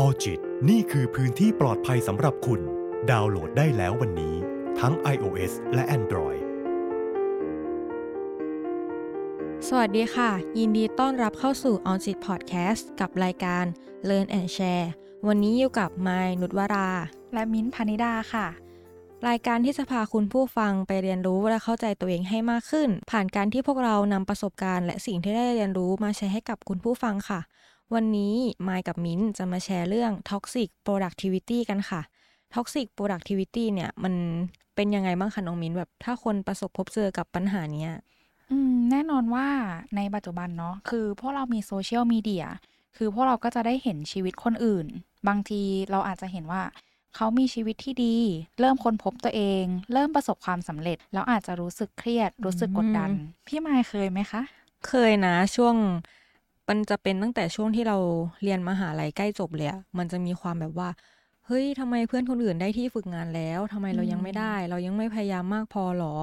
ออจิตนี่คือพื้นที่ปลอดภัยสำหรับคุณ ดาวน์โหลดได้แล้ววันนี้ ทั้ง iOS และ Android สวัสดีค่ะ ยินดีต้อนรับเข้าสู่ On Sit Podcast กับรายการ Learn and Share วันนี้อยู่กับไมายนุชวรา และมิ้นท์พานิดาค่ะ รายการที่จะพาคุณผู้ฟังไปเรียนรู้และเข้าใจตัวเองให้มากขึ้น ผ่านการที่พวกเรานำประสบการณ์และสิ่งที่ได้เรียนรู้มาแชร์ให้กับคุณผู้ฟังค่ะ วันนี้ไมายกับมิ้นท์จะมาแชร์เรื่อง Toxic Productivity กันค่ะ Toxic Productivity เนี่ยมันเป็นยังไงบ้างคะน้องมิ้นท์แบบถ้าคนประสบพบเจอกับปัญหาเนี้ยอืมแน่นอนว่าในปัจจุบันเนาะคือพวกเรามีโซเชียลมีเดียคือพวกเราก็จะได้เห็นชีวิตคนอื่น บางทีเราอาจจะเห็นว่าเขามีชีวิตที่ดี เริ่มค้นพบตัวเอง เริ่มประสบความสำเร็จ แล้วอาจจะรู้สึกเครียดรู้สึกกดดันอืมพี่มายเคยไหมคะ เคยนะช่วง มันจะเป็นตั้งแต่ช่วงที่เราเรียนมหาลัยใกล้จบเลยอะมันจะมีความแบบว่าเฮ้ยทำไมเพื่อนคนอื่นได้ที่ฝึกงานแล้วทำไมเรายังไม่ได้ เรายังไม่พยายามมากพอหรอ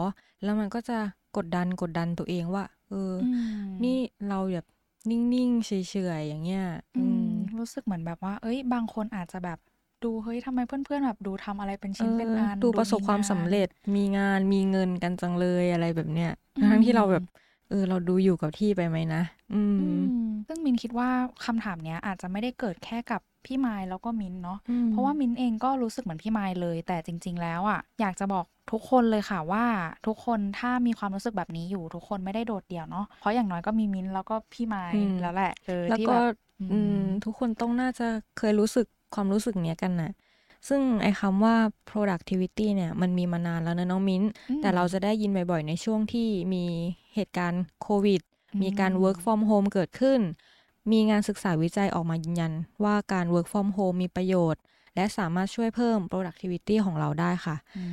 แล้วมันก็จะกดดันกดดันตัวเองว่า เอออมนี่เราแบบนิ่งๆเฉยๆอย่างเงี้ยอือืมมรู้สึกเหมือนแบบว่า เอ้ย บางคนอาจจะแบบดูเฮ้ยทำไมเพื่อนๆแบบดูทำอะไรเป็นเอชิ้นเป็นออันดูประสบความสำเร็จมีงานมีเงินกันจังเลยอะไรแบบเนี้ยทั้งๆที่เราแบบ เออเราดูอยู่กับที่ไปไหมนะ อืมอืมซึ่งมินคิดว่าคำถามเนี้ยอาจจะไม่ได้เกิดแค่กับพี่มายแล้วก็มินเนาะอืมเพราะว่ามินเองก็รู้สึกเหมือนพี่มายเลย แต่จริง ๆ แล้วอะอยากจะบอกทุกคนเลยค่ะว่าทุกคนถ้ามีความรู้สึกแบบนี้อยู่ทุกคนไม่ได้โดดเดี่ยวเนาะ เพราะอย่างน้อยก็มีมินแล้วก็พี่มายอืมแล้วแหละเออแล้วที่ก็แบบอืมทุกคนต้องน่าจะเคยรู้สึกความรู้สึกเนี้ยกันนะซึ่งไอ้คำว่า productivity เนี่ยมันมีมานานแล้วนะน้องมิ้นอืมแต่เราจะได้ยินบ่อยๆ ในช่วงที่มี เหตุการณ์โควิดอืมมีการ work from home เกิดขึ้น มีงานศึกษาวิจัยออกมายืนยัน ว่าการ work from home มีประโยชน์ และสามารถช่วยเพิ่ม productivity ของเราได้ค่ะอื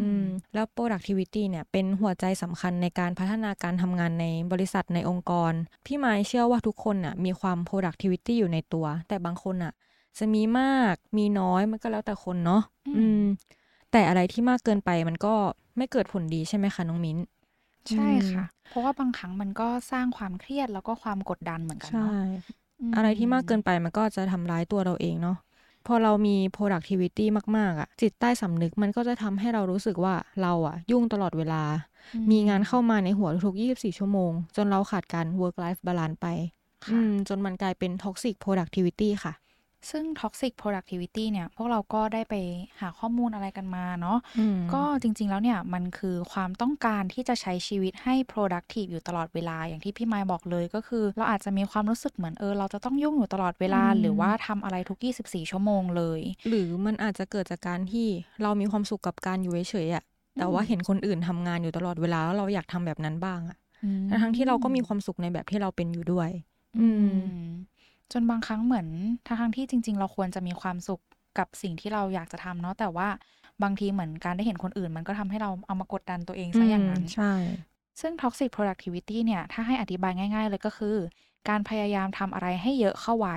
อืมมแล้ว productivity เนี่ยเป็นหัวใจสำคัญในการพัฒนาการทำงานในบริษัทในองค์กร พี่ไม้เชื่อว่าทุกคนน่ะมีความ productivity อยู่ในตัว แต่บางคนน่ะจะมีมากมีน้อยมันก็แล้วแต่คนเนาะอืมอืมแต่อะไรที่มากเกินไปมันก็ไม่เกิดผลดีใช่ไหมคะน้องมิ้น ใช่ค่ะ เพราะว่าบางครั้งมันก็สร้างความเครียดแล้วก็ความกดดันเหมือนกันใช่เนาะมอะไรที่มากเกินไปมันก็จะทำร้ายตัวเราเองเนาะพอเรามี productivity มาก ๆอะจิตใต้สำนึกมันก็จะทำให้เรารู้สึกว่าเราอะยุ่งตลอดเวลาอืมีงานเข้ามาในหัวทุกๆ 24 ชั่วโมง จนเราขาดการ work life balance ไปค่ะอืมจนมันกลายเป็น toxic productivity ค่ะ ซึ่ง toxic productivity เนี่ย พวกเราก็ได้ไปหาข้อมูลอะไรกันมาเนาะอืมก็จริง ๆ แล้วเนี่ย มันคือความต้องการที่จะใช้ชีวิตให้ productive อยู่ตลอดเวลาอย่างที่พี่ไมค์บอกเลยก็คือ เราอาจจะมีความรู้สึกเหมือนเออ เราจะต้องยุ่งอยู่ตลอดเวลาอืมหรือว่าทำอะไรทุก 24 ชั่วโมงเลย หรือมันอาจจะเกิดจากการที่เรามีความสุขกับการอยู่เฉยๆอะแต่ว่าเห็นคนอื่นทำงานอยู่ตลอดเวลาแล้วเราอยากทำแบบนั้นบ้างอะทั้งๆที่เราก็มีความสุขในแบบที่เราเป็นอยู่ด้วย อืมอืม จนบางครั้งเหมือนทั้งๆที่จริง ๆ เราควรจะมีความสุขกับสิ่งที่เราอยากจะทำเนาะแต่ว่าบางทีเหมือนการได้เห็นคนอื่น มันก็ทำให้เราเอามากดดันตัวเองซะอย่างนั้นใช่ซึ่ง toxic productivity เนี่ย ถ้าให้อธิบายง่าย ๆ เลยก็คือ การพยายามทำอะไรให้เยอะเข้าไว้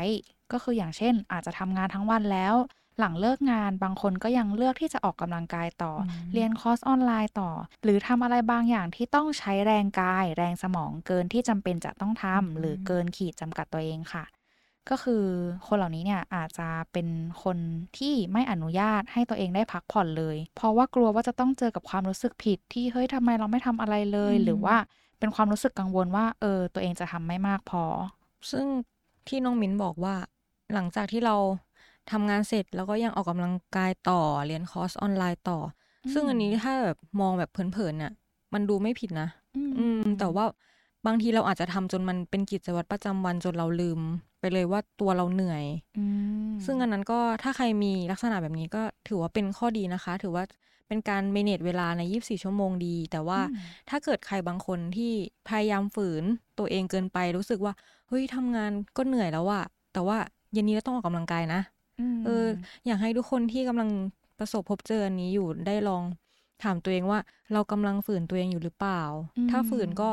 ก็คืออย่างเช่น อาจจะทำงานทั้งวันแล้ว หลังเลิกงานบางคนก็ยังเลือกที่จะออกกำลังกายต่ออืมเรียนคอร์สออนไลน์ต่อ หรือทำอะไรบางอย่างที่ต้องใช้แรงกาย แรงสมองเกินที่จำเป็นจะต้องทำหรือเกินขีดจำกัดตัวเองค่ะ ก็คือคนเหล่านี้เนี่ยอาจจะเป็นคนที่ไม่อนุญาตให้ตัวเองได้พักผ่อนเลย เพราะว่ากลัวว่าจะต้องเจอกับความรู้สึกผิดที่เฮ้ยทำไมเราไม่ทำอะไรเลยอืมหรือว่าเป็นความรู้สึกกังวลว่าเออตัวเองจะทำไม่มากพอ ซึ่งที่น้องมิ้นบอกว่า หลังจากที่เราทำงานเสร็จแล้วก็ยังออกกำลังกายต่อเรียนคอร์สออนไลน์ต่ออืมซึ่งอันนี้ถ้าแบบมองแบบเผินๆเนี่ยมันดูไม่ผิดนะอืมอืมแต่ว่าบางทีเราอาจจะทำจนมันเป็นกิจวัตรประจำวันจนเราลืม ไปเลยว่าตัวเราเหนื่อยอืมซึ่งอันนั้นก็ถ้าใครมีลักษณะแบบนี้ก็ถือว่าเป็นข้อดีนะคะ ถือว่าเป็นการ manage เวลาใน 24 ชั่วโมงดี แต่ว่าอืมถ้าเกิดใครบางคนที่พยายามฝืนตัวเองเกินไปรู้สึกว่าเฮ้ยทำงานก็เหนื่อยแล้วอะแต่ว่าเย็นนี้เราต้องออกกำลังกายนะมเออ อยากให้ทุกคนที่กำลังประสบพบเจออันนี้อยู่ได้ลองถามตัวเองว่าเรากำลังฝืนตัวเองอยู่หรือเปล่า ถ้าฝืนก็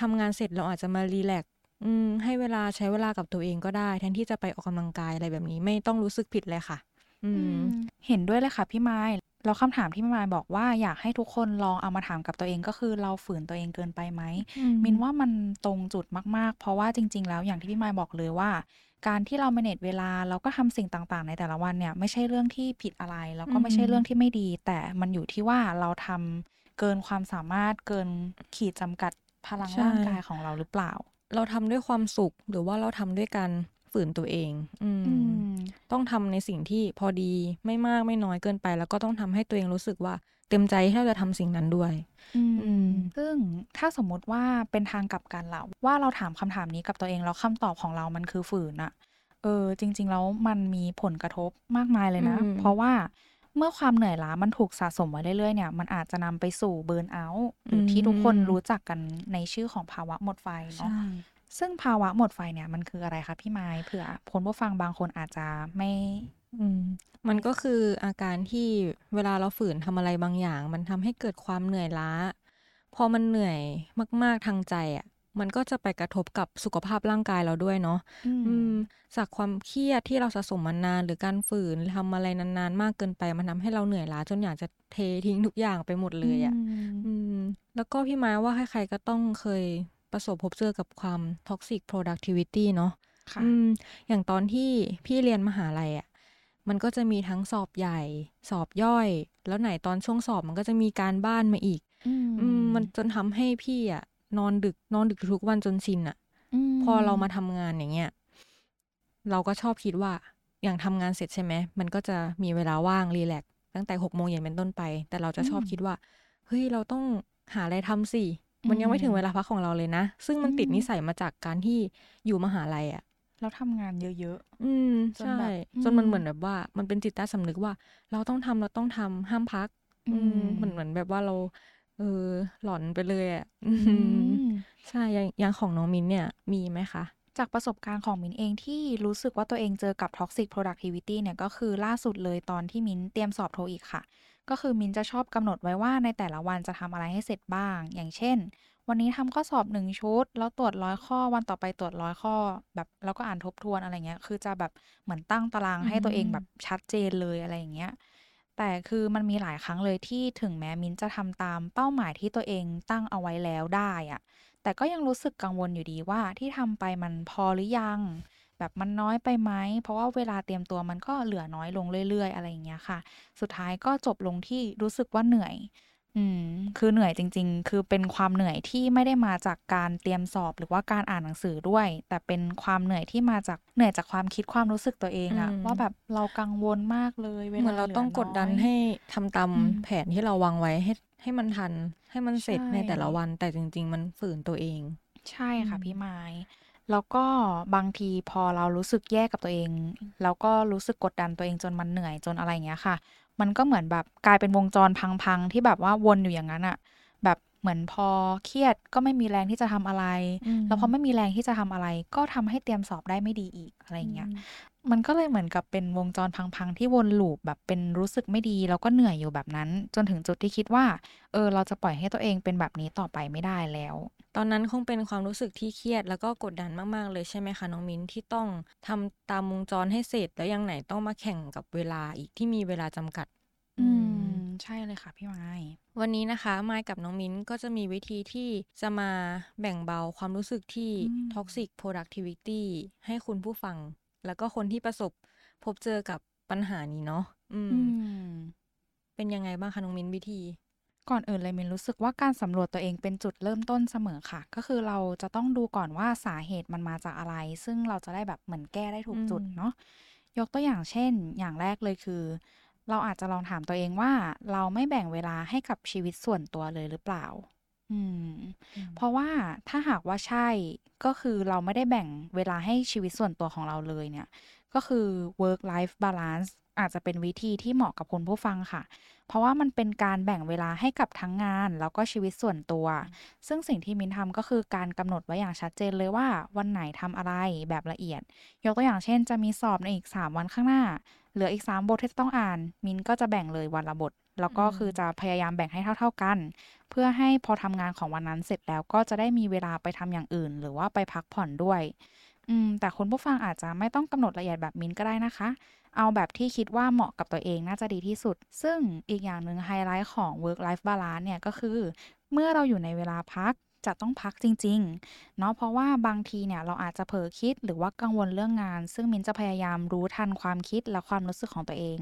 ทำงานเสร็จเราอาจจะมารีแลกซ์ อืมให้เวลาใช้เวลากับตัวเองก็ได้ แทนที่จะไปออกกำลังกายอะไรแบบนี้ไม่ต้องรู้สึกผิดเลยค่ะ อือืม มเห็นด้วยเลยค่ะพี่ไม้แล้วคำถามที่พี่ไม้บอกว่าอยากให้ทุกคนลองเอามาถามกับตัวเองก็คือเราฝืนตัวเองเกินไปไหมมินว่ามันตรงจุดมาก ๆ เพราะว่าจริง ๆ แล้วอย่างที่พี่ไม้บอกเลยว่า การที่เรา manage เวลาแล้วก็ทำสิ่งต่าง ๆ ในแต่ละวันเนี่ยไม่ใช่เรื่องที่ผิดอะไร แล้วก็ไม่ใช่เรื่องที่ไม่ดี แต่มันอยู่ที่ว่าเราทำเกินความสามารถเกินขีดจำกัดพลังใช่ ร่างกายของเราหรือเปล่า เราทำด้วยความสุขหรือว่าเราทำด้วยการฝืนตัวเองอืมอืมต้องทำในสิ่งที่พอดีไม่มากไม่น้อยเกินไป แล้วก็ต้องทำให้ตัวเองรู้สึกว่าเต็มใจที่เราจะทำสิ่งนั้นด้วยอืมอืมซึ่งถ้าสมมุติว่าเป็นทางกลับกันล่ะว่าเราถามคำถามนี้กับตัวเองแล้วคำตอบของเรามันคือฝืนอะเออ จริง ๆ แล้วมันมีผลกระทบมากมายเลยนะอืมเพราะว่า เมื่อความเหนื่อยล้ามันถูกสะสมไว้เรื่อยๆเนี่ย มันอาจจะนำไปสู่เบิร์นเอาท์หรือที่ทุกคนรู้จักกันในชื่อของภาวะหมดไฟเนาะซึ่งภาวะหมดไฟเนี่ยมันคืออะไรคะพี่ไม้เผื่อคนผู้ฟังบางคนอาจจะไม่อืมมันก็คืออาการที่เวลาเราฝืนทำอะไรบางอย่าง มันทำให้เกิดความเหนื่อยล้า พอมันเหนื่อยมาก ๆทางใจอะ มันก็จะไปกระทบกับสุขภาพร่างกายเราด้วยเนาะอืมอืมจากความเครียดที่เราสะสมมานานหรือการฝืนทำอะไรนานๆ มากเกินไป มันทำให้เราเหนื่อยล้าจนอยากจะเททิ้งทุกอย่างไปหมดเลยอะมอืมแล้วก็พี่ไม้ว่าใครๆก็ต้องเคยประสบพบเจอกับความ toxic productivity เนาะค่ะอืมอย่างตอนที่พี่เรียนมหาลัยอะมันก็จะมีทั้งสอบใหญ่ สอบย่อย แล้วไหนตอนช่วงสอบมันก็จะมีการบ้านมาอีก อืมมันจนทำให้พี่อะ นอนดึกนอนดึกทุกวันจนชินอะมพอเรามาทำงานอย่างเงี้ยเราก็ชอบคิดว่าอย่างทำงานเสร็จใช่ไหมมันก็จะมีเวลาว่างรีแลกซ์ตั้งแต่หกโมงเย็นเป็นต้นไป แต่เราจะชอบคิดว่าเฮ้ยเราต้องหาอะไรทำสิมันยังไม่ถึงเวลาพักของเราเลยนะ ซึ่งมันติดนิสัยมาจากการที่อยู่มหาลัยอะแล้วทำงานเยอะอืมจนใช่แบบอืมจนมันเหมือนแบบว่า มันเป็นจิตใต้สำนึกว่า เราต้องทำเราต้องทำห้ามพัก อือืมมเหมือนเหมือนแบบว่าเรา เออ หลอนไปเลยอะๆอืมอืมใช่อย่างอย่างของน้องมินเนี่ย มีไหมคะจากประสบการณ์ของมินเองที่รู้สึกว่าตัวเองเจอกับ toxic productivity เนี่ยก็คือล่าสุดเลยตอนที่มินเตรียมสอบโทอีกค่ะ ก็คือมินจะชอบกำหนดไว้ว่าในแต่ละวันจะทำอะไรให้เสร็จบ้าง อย่างเช่น วันนี้ทำข้อสอบหนึ่งชุด แล้วตรวจร้อยข้อวันต่อไปตรวจร้อยข้อ แบบแล้วก็อ่านทบทวนอะไรเงี้ย คือจะแบบเหมือนตั้งตารางให้ตัวเองแบบชัดเจนเลยอะไรอย่างเงี้ย แต่คือมันมีหลายครั้งเลยที่ถึงแม้มิ้นจะทำตามเป้าหมายที่ตัวเองตั้งเอาไว้แล้วได้อะแต่ก็ยังรู้สึกกังวลอยู่ดีว่าที่ทำไปมันพอหรือยัง แบบมันน้อยไปไหม เพราะว่าเวลาเตรียมตัวมันก็เหลือน้อยลงเรื่อย ๆ อะไรอย่างเงี้ยค่ะ สุดท้ายก็จบลงที่รู้สึกว่าเหนื่อย อืม คือเหนื่อยจริง ๆ คือเป็นความเหนื่อยที่ไม่ได้มาจากการเตรียมสอบหรือว่าการอ่านหนังสือด้วย แต่เป็นความเหนื่อยที่มาจากเหนื่อยจากความคิดความรู้สึกตัวเองอะอืมว่าแบบเรากังวลมากเลยเวลาเหมือนเราต้องหลืกดดันอยให้ทำตามอืมแผนที่เราวางไว้ให้ให้มันทัน ให้มันเสร็จใช่ในแต่ละวัน แต่จริง ๆ มันฝืนตัวเอง ใช่ค่ะอืมพี่ไม้แล้วก็บางทีพอเรารู้สึกแย่กับตัวเอง แล้วก็รู้สึกกดดันตัวเองจนมันเหนื่อยจนอะไรอย่างเงี้ยค่ะ มันก็เหมือนแบบกลายเป็นวงจรพังๆ ที่แบบว่าวนอยู่อย่างนั้นอะแบบเหมือนพอเครียดก็ไม่มีแรงที่จะทำอะไร แล้วพอไม่มีแรงที่จะทำอะไร ก็ทำให้เตรียมสอบได้ไม่ดีอีกอะไรอย่างเงี้ย มันก็เลยเหมือนกับเป็นวงจรพังๆ ที่วนลูปแบบเป็นรู้สึกไม่ดีแล้วก็เหนื่อยอยู่แบบนั้น จนถึงจุดที่คิดว่า เออ เราจะปล่อยให้ตัวเองเป็นแบบนี้ต่อไปไม่ได้แล้ว ตอนนั้นคงเป็นความรู้สึกที่เครียดแล้วก็กดดันมากๆเลยใช่ไหมคะน้องมิ้นที่ต้องทำตามวงจรให้เสร็จแล้วยังไหนต้องมาแข่งกับเวลาอีกที่มีเวลาจำกัด อืม ใช่เลยค่ะพี่ไม้วันนี้นะคะมายกับน้องมิ้นก็จะมีวิธีที่จะมาแบ่งเบาความรู้สึกที่อืม toxic productivity ให้คุณผู้ฟัง แล้วก็คนที่ประสบพบเจอกับปัญหานี้เนาะอืมอืมเป็นยังไงบ้างคะน้องมิ้นวิธี ก่อนอื่นเลยมินรู้สึกว่าการสำรวจตัวเองเป็นจุดเริ่มต้นเสมอค่ะ ก็คือเราจะต้องดูก่อนว่าสาเหตุมันมาจากอะไร ซึ่งเราจะได้แบบเหมือนแก้ได้ถูกจุดอืมเนาะยกตัวอย่างเช่น อย่างแรกเลยคือ เราอาจจะลองถามตัวเองว่า เราไม่แบ่งเวลาให้กับชีวิตส่วนตัวเลยหรือเปล่า อืม เพราะว่าถ้าหากว่าใช่ ก็คือเราไม่ได้แบ่งเวลาให้ชีวิตส่วนตัวของเราเลยเนี่ย ก็คือ work life balance อาจจะเป็นวิธีที่เหมาะกับคุณผู้ฟังค่ะ เพราะว่ามันเป็นการแบ่งเวลาให้กับทั้งงาน แล้วก็ชีวิตส่วนตัว ซึ่งสิ่งที่มินทำก็คือการกำหนดไว้อย่างชัดเจนเลยว่าวันไหนทำอะไรแบบละเอียด ยกตัวอย่างเช่น จะมีสอบในอีก 3 วันข้างหน้า เหลืออีก 3 บทที่จะต้องอ่าน มินก็จะแบ่งเลยวันละบท แล้วก็อืมคือจะพยายามแบ่งให้เท่า ๆกัน เพื่อให้พอทำงานของวันนั้นเสร็จแล้วก็จะได้มีเวลาไปทำอย่างอื่น หรือว่าไปพักผ่อนด้วยอืมแต่คุณผู้ฟังอาจจะไม่ต้องกำหนดละเอียดแบบมินก็ได้นะคะ เอาแบบที่คิดว่าเหมาะกับตัวเองน่าจะดีที่สุด ซึ่งอีกอย่างหนึ่งไฮไลท์ของ work life balance เนี่ยก็คือ เมื่อเราอยู่ในเวลาพัก จะต้องพักจริงๆ เนาะเพราะว่าบางทีเนี่ยเราอาจจะเผลอคิดหรือว่ากังวลเรื่องงาน ซึ่งมินจะพยายามรู้ทันความคิดและความรู้สึกของตัวเอง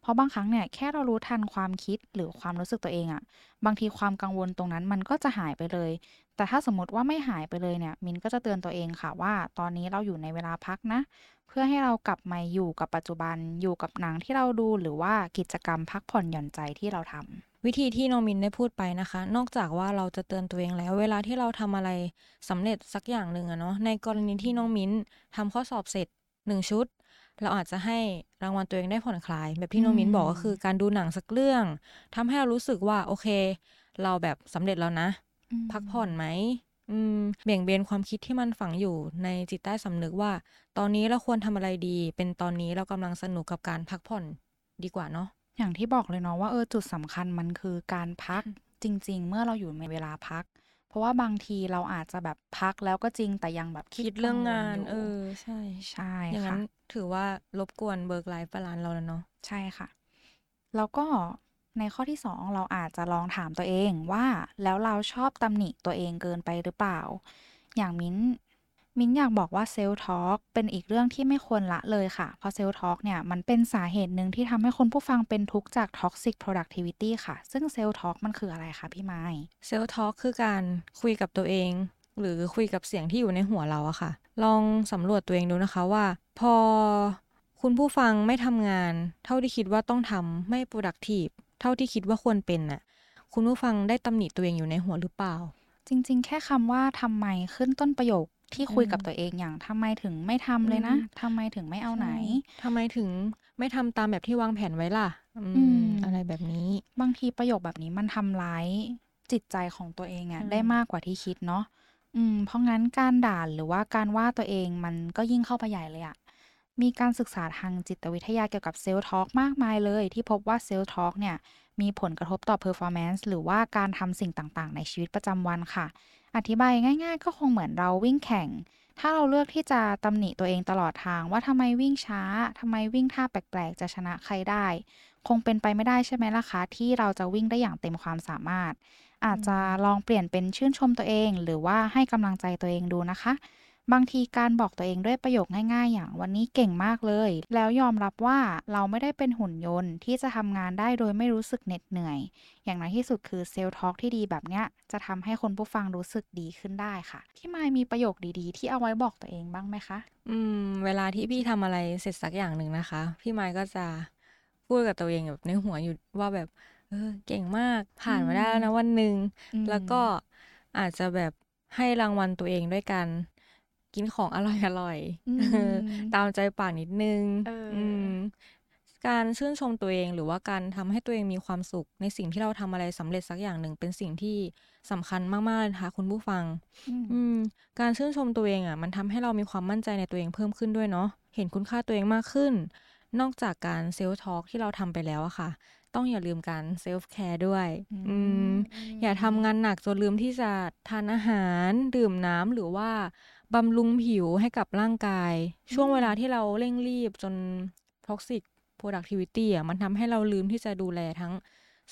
เพราะบางครั้งเนี่ยแค่เรารู้ทันความคิดหรือความรู้สึกตัวเองอะบางทีความกังวลตรงนั้นมันก็จะหายไปเลย แต่ถ้าสมมติว่าไม่หายไปเลยเนี่ยมินก็จะเตือนตัวเองค่ะว่า ตอนนี้เราอยู่ในเวลาพักนะ เพื่อให้เรากลับมาอยู่กับปัจจุบัน อยู่กับหนังที่เราดูหรือว่ากิจกรรมพักผ่อนหย่อนใจที่เราทำ วิธีที่น้องมินได้พูดไปนะคะ นอกจากว่าเราจะเตือนตัวเองแล้ว เวลาที่เราทำอะไรสำเร็จสักอย่างหนึ่งอะเนาะในกรณีที่น้องมินทำข้อสอบเสร็จหนึ่งชุด เราอาจจะให้รางวัลตัวเองได้ผ่อนคลาย แบบที่น้องมินบอกก็คือการดูหนังสักเรื่องทำให้เรารู้สึกว่าโอเค เราแบบสำเร็จแล้วนะ พักผ่อนไหมอืมเบี่ยงเบนความคิดที่มันฝังอยู่ในจิตใต้สำนึกว่า ตอนนี้เราควรทำอะไรดี เป็นตอนนี้เรากำลังสนุกกับการพักผ่อนดีกว่าเนาะ อย่างที่บอกเลยเนาะว่าเออจุดสำคัญมันคือการพักจริง ๆ เมื่อเราอยู่ในเวลาพัก เพราะว่าบางทีเราอาจจะแบบพักแล้วก็จริงแต่ยังแบบคิดเรื่องงานกัวลยู่เออใช่ใช่อย่างนั้ค่ะนถือว่ารบกวน work life balance เราแล้วเนาะใช่ค่ะ แล้วก็ในข้อที่สองเราอาจจะลองถามตัวเองว่าแล้วเราชอบตำหนิตัวเองเกินไปหรือเปล่า อย่างมิ้น มิ้นอยากบอกว่า self talk เป็นอีกเรื่องที่ไม่ควรละเลยค่ะ เพราะ self talk เนี่ยมันเป็นสาเหตุหนึ่งที่ทำให้คนผู้ฟังเป็นทุกข์จาก toxic productivity ค่ะ ซึ่ง self talk มันคืออะไรคะพี่ไม้เซลล์ทอ l k คือการคุยกับตัวเอง หรือคุยกับเสียงที่อยู่ในหัวเราอะค่ะ ลองสำรวจตัวเองดูนะคะว่า พอคุณผู้ฟังไม่ทำงาน เท่าที่คิดว่าต้องทำไม่ productive เท่าที่คิดว่าควรเป็นน่ะ คุณผู้ฟังได้ตำหนิตัวเองอยู่ในหัวหรือเปล่า จริง ๆ แค่คำว่าทำไมขึ้นต้นประโยค ที่คุยกับตัวเองอย่างทำไมถึงไม่ทำเลยนะอืมทำไมถึงไม่เอาไหนทำไมถึงไม่ทำตามแบบที่วางแผนไว้ล่ะอืมอืมอะไรแบบนี้ บางทีประโยคแบบนี้มันทำร้ายจิตใจของตัวเองอะใช่ได้มากกว่าที่คิดเนาะอืม เพราะงั้นการด่าหรือว่าการว่าตัวเองมันก็ยิ่งเข้าไปใหญ่เลยอะมีการศึกษาทางจิตวิทยาเกี่ยวกับ self talk มากมายเลย ที่พบว่า self talk เนี่ยมีผลกระทบต่อ performance หรือว่าการทำสิ่งต่างๆ ในชีวิตประจำวันค่ะ อธิบายง่าย ๆ ก็คงเหมือนเราวิ่งแข่ง ถ้าเราเลือกที่จะตำหนิตัวเองตลอดทางว่าทำไมวิ่งช้าทำไมวิ่งท่าแปลกๆ จะชนะใครได้ คงเป็นไปไม่ได้ใช่ไหมล่ะคะที่เราจะวิ่งได้อย่างเต็มความสามารถ อาจจะลองเปลี่ยนเป็นชื่นชมตัวเอง หรือว่าให้กำลังใจตัวเองดูนะคะ บางทีการบอกตัวเองด้วยประโยคง่าย ๆ อย่างวันนี้เก่งมากเลย แล้วยอมรับว่าเราไม่ได้เป็นหุ่นยนต์ที่จะทำงานได้โดยไม่รู้สึกเหน็ดเหนื่อย อย่างน้อยที่สุดคือเซลล์ทอล์กที่ดีแบบเนี้ย จะทำให้คนผู้ฟังรู้สึกดีขึ้นได้ค่ะ พี่ไมายมีประโยคดีๆ ที่เอาไว้บอกตัวเองบ้างไหมคะ อืม เวลาที่พี่ทำอะไรเสร็จสักอย่างหนึ่งนะคะ พี่ไมค์ก็จะพูดกับตัวเองแบบในหัวอยู่ว่าแบบ เออ เก่งมากผ่านมาได้แล้วนะวันหนึ่งอืมแล้วก็อาจจะแบบให้รางวัลตัวเองด้วยการ กินของอร่อยอร่อยอืมเออตามใจปากนิดนึงเอออืมการชื่นชมตัวเองหรือว่าการทำให้ตัวเองมีความสุข ในสิ่งที่เราทำอะไรสำเร็จสักอย่างหนึ่ง เป็นสิ่งที่สำคัญมากๆเลยนะคะคุณผู้ฟัง อืมอืมการชื่นชมตัวเองอะ มันทำให้เรามีความมั่นใจในตัวเองเพิ่มขึ้นด้วยเนาะเห็นคุณค่าตัวเองมากขึ้น นอกจากการ self-talk ที่เราทำไปแล้วอะค่ะ ต้องอย่าลืมการ self-care ด้วย อืมอย่าทำงานหนักจนลืมที่จะทานอาหารดื่มน้ำหรือว่า บำรุงผิวให้กับร่างกาย ช่วงเวลาที่เราเร่งรีบจน toxic productivity อะมันทำให้เราลืมที่จะดูแลทั้ง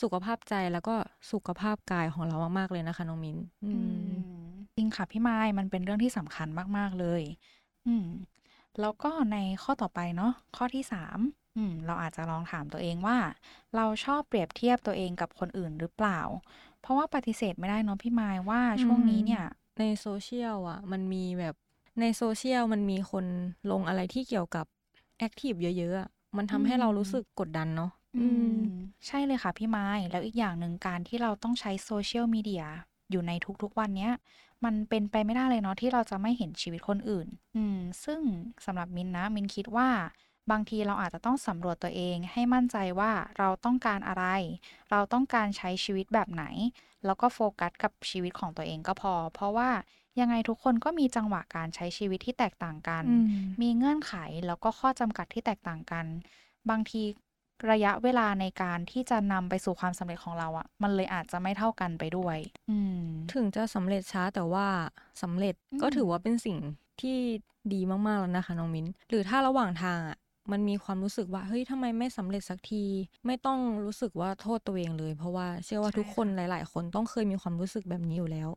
สุขภาพใจแล้วก็สุขภาพกายของเรามาก ๆ เลยนะคะ น้องมิ้นอือ อืมมจริงค่ะพี่มายมันเป็นเรื่องที่สำคัญมาก ๆ เลย อืม แล้วก็ในข้อต่อไปเนาะข้อที่สามอืม เราอาจจะลองถามตัวเองว่า เราชอบเปรียบเทียบตัวเองกับคนอื่นหรือเปล่า เพราะว่าปฏิเสธไม่ได้เนาะพี่มายว่าช่วงนี้เนี่ย ในโซเชียลอะ มันมีแบบในโซเชียลมันมีคนลงอะไรที่เกี่ยวกับ active เยอะๆอะมันทำให้เรารู้สึกกดดันเนาะอืม ใช่เลยค่ะพี่มายแล้วอีกอย่างหนึ่งการที่เราต้องใช้โซเชียลมีเดียอยู่ในทุกๆวันเนี้ย มันเป็นไปไม่ได้เลยเนาะที่เราจะไม่เห็นชีวิตคนอื่น อืม ซึ่งสำหรับมินนะ มินคิดว่า บางทีเราอาจจะต้องสำรวจตัวเองให้มั่นใจว่าเราต้องการอะไร เราต้องการใช้ชีวิตแบบไหน แล้วก็โฟกัสกับชีวิตของตัวเองก็พอ เพราะว่ายังไงทุกคนก็มีจังหวะการใช้ชีวิตที่แตกต่างกันอืมมีเงื่อนไขแล้วก็ข้อจำกัดที่แตกต่างกัน บางทีระยะเวลาในการที่จะนำไปสู่ความสำเร็จของเราอะ่ะ มันเลยอาจจะไม่เท่ากันไปด้วย อืมถึงจะสำเร็จช้าแต่ว่าสำเร็จอืมก็ถือว่าเป็นสิ่งที่ดีมากๆแล้วนะคะน้องมิ้น หรือถ้าระหว่างทางอะ มันมีความรู้สึกว่าเฮ้ยทำไมไม่สำเร็จสักที ไม่ต้องรู้สึกว่าโทษตัวเองเลย เพราะว่าเชื่อว่าทุกคนหลาย ๆ คนต้องเคยมีความรู้สึกแบบนี้อยู่แล้ว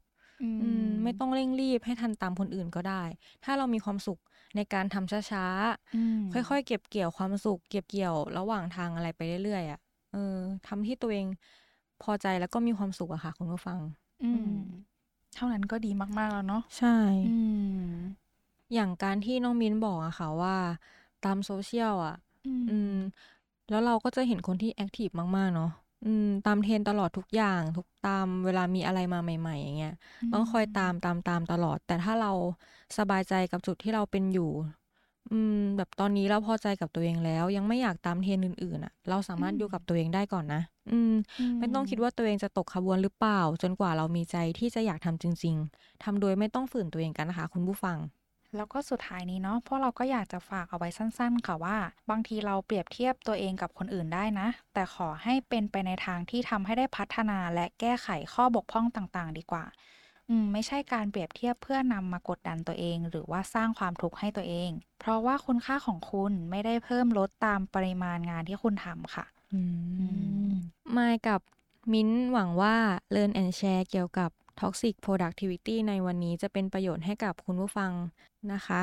อืมอืมไม่ต้องเร่งรีบให้ทันตามคนอื่นก็ได้ ถ้าเรามีความสุขในการทำช้าอืมๆค่อยๆ เก็บเกี่ยวความสุข เก็บเกี่ยวระหว่างทางอะไรไปเรื่อยๆอะเออทำที่ตัวเองพอใจแล้วก็มีความสุขอะค่ะคุณผู้ฟัง อืมเท่านั้นก็ดีมากๆแล้วเนาะใช่อืมอย่างการที่น้องมิ้นบอกอะค่ะว่า ตามโซเชียลอะอืม แล้วเราก็จะเห็นคนที่ active มากๆ เนาะอืม ตามเทรนด์ตลอดทุกอย่าง ทุกตามเวลามีอะไรมาใหม่ ๆ อย่างเงี้ยต้องคอยตามตามตามตลอด แต่ถ้าเราสบายใจกับจุดที่เราเป็นอยู่ อืม แบบตอนนี้เราพอใจกับตัวเองแล้ว ยังไม่อยากตามเทรนด์อื่นๆอะเราสามารถอยู่กับตัวเองได้ก่อนนะอืม ไม่ต้องคิดว่าตัวเองจะตกขบวนหรือเปล่า จนกว่าเรามีใจที่จะอยากทำจริง ๆทำโดยไม่ต้องฝืนตัวเองกันนะคะ คุณผู้ฟัง แล้วก็สุดท้ายนี้เนาะพวกเราก็อยากจะฝากเอาไว้สั้นๆ ค่ะว่า บางทีเราเปรียบเทียบตัวเองกับคนอื่นได้นะ แต่ขอให้เป็นไปในทางที่ทำให้ได้พัฒนาและแก้ไขข้อบกพร่องต่างๆ ดีกว่า อืมไม่ใช่การเปรียบเทียบเพื่อนำมากดดันตัวเอง หรือว่าสร้างความทุกข์ให้ตัวเอง เพราะว่าคุณค่าของคุณไม่ได้เพิ่มลดตามปริมาณงานที่คุณทำค่ะ อืมมายกับมิ้นหวังว่า Learn and Share เกี่ยวกับ Toxic Productivity ในวันนี้จะเป็นประโยชน์ให้กับคุณผู้ฟังนะคะ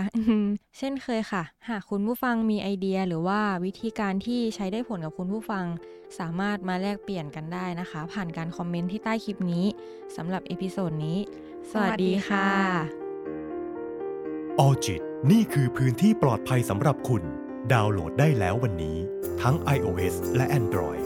เช่นเคยค่ะ หากคุณผู้ฟังมีไอเดียหรือว่าวิธีการที่ใช้ได้ผลกับคุณผู้ฟัง สามารถมาแลกเปลี่ยนกันได้นะคะ ผ่านการคอมเมนต์ที่ใต้คลิปนี้สำหรับ episode นี้ สวัสดีค่ะออจิตนี่คือพื้นที่ปลอดภัยสำหรับคุณ ดาวน์โหลดได้แล้ววันนี้ ทั้ง iOS และ Android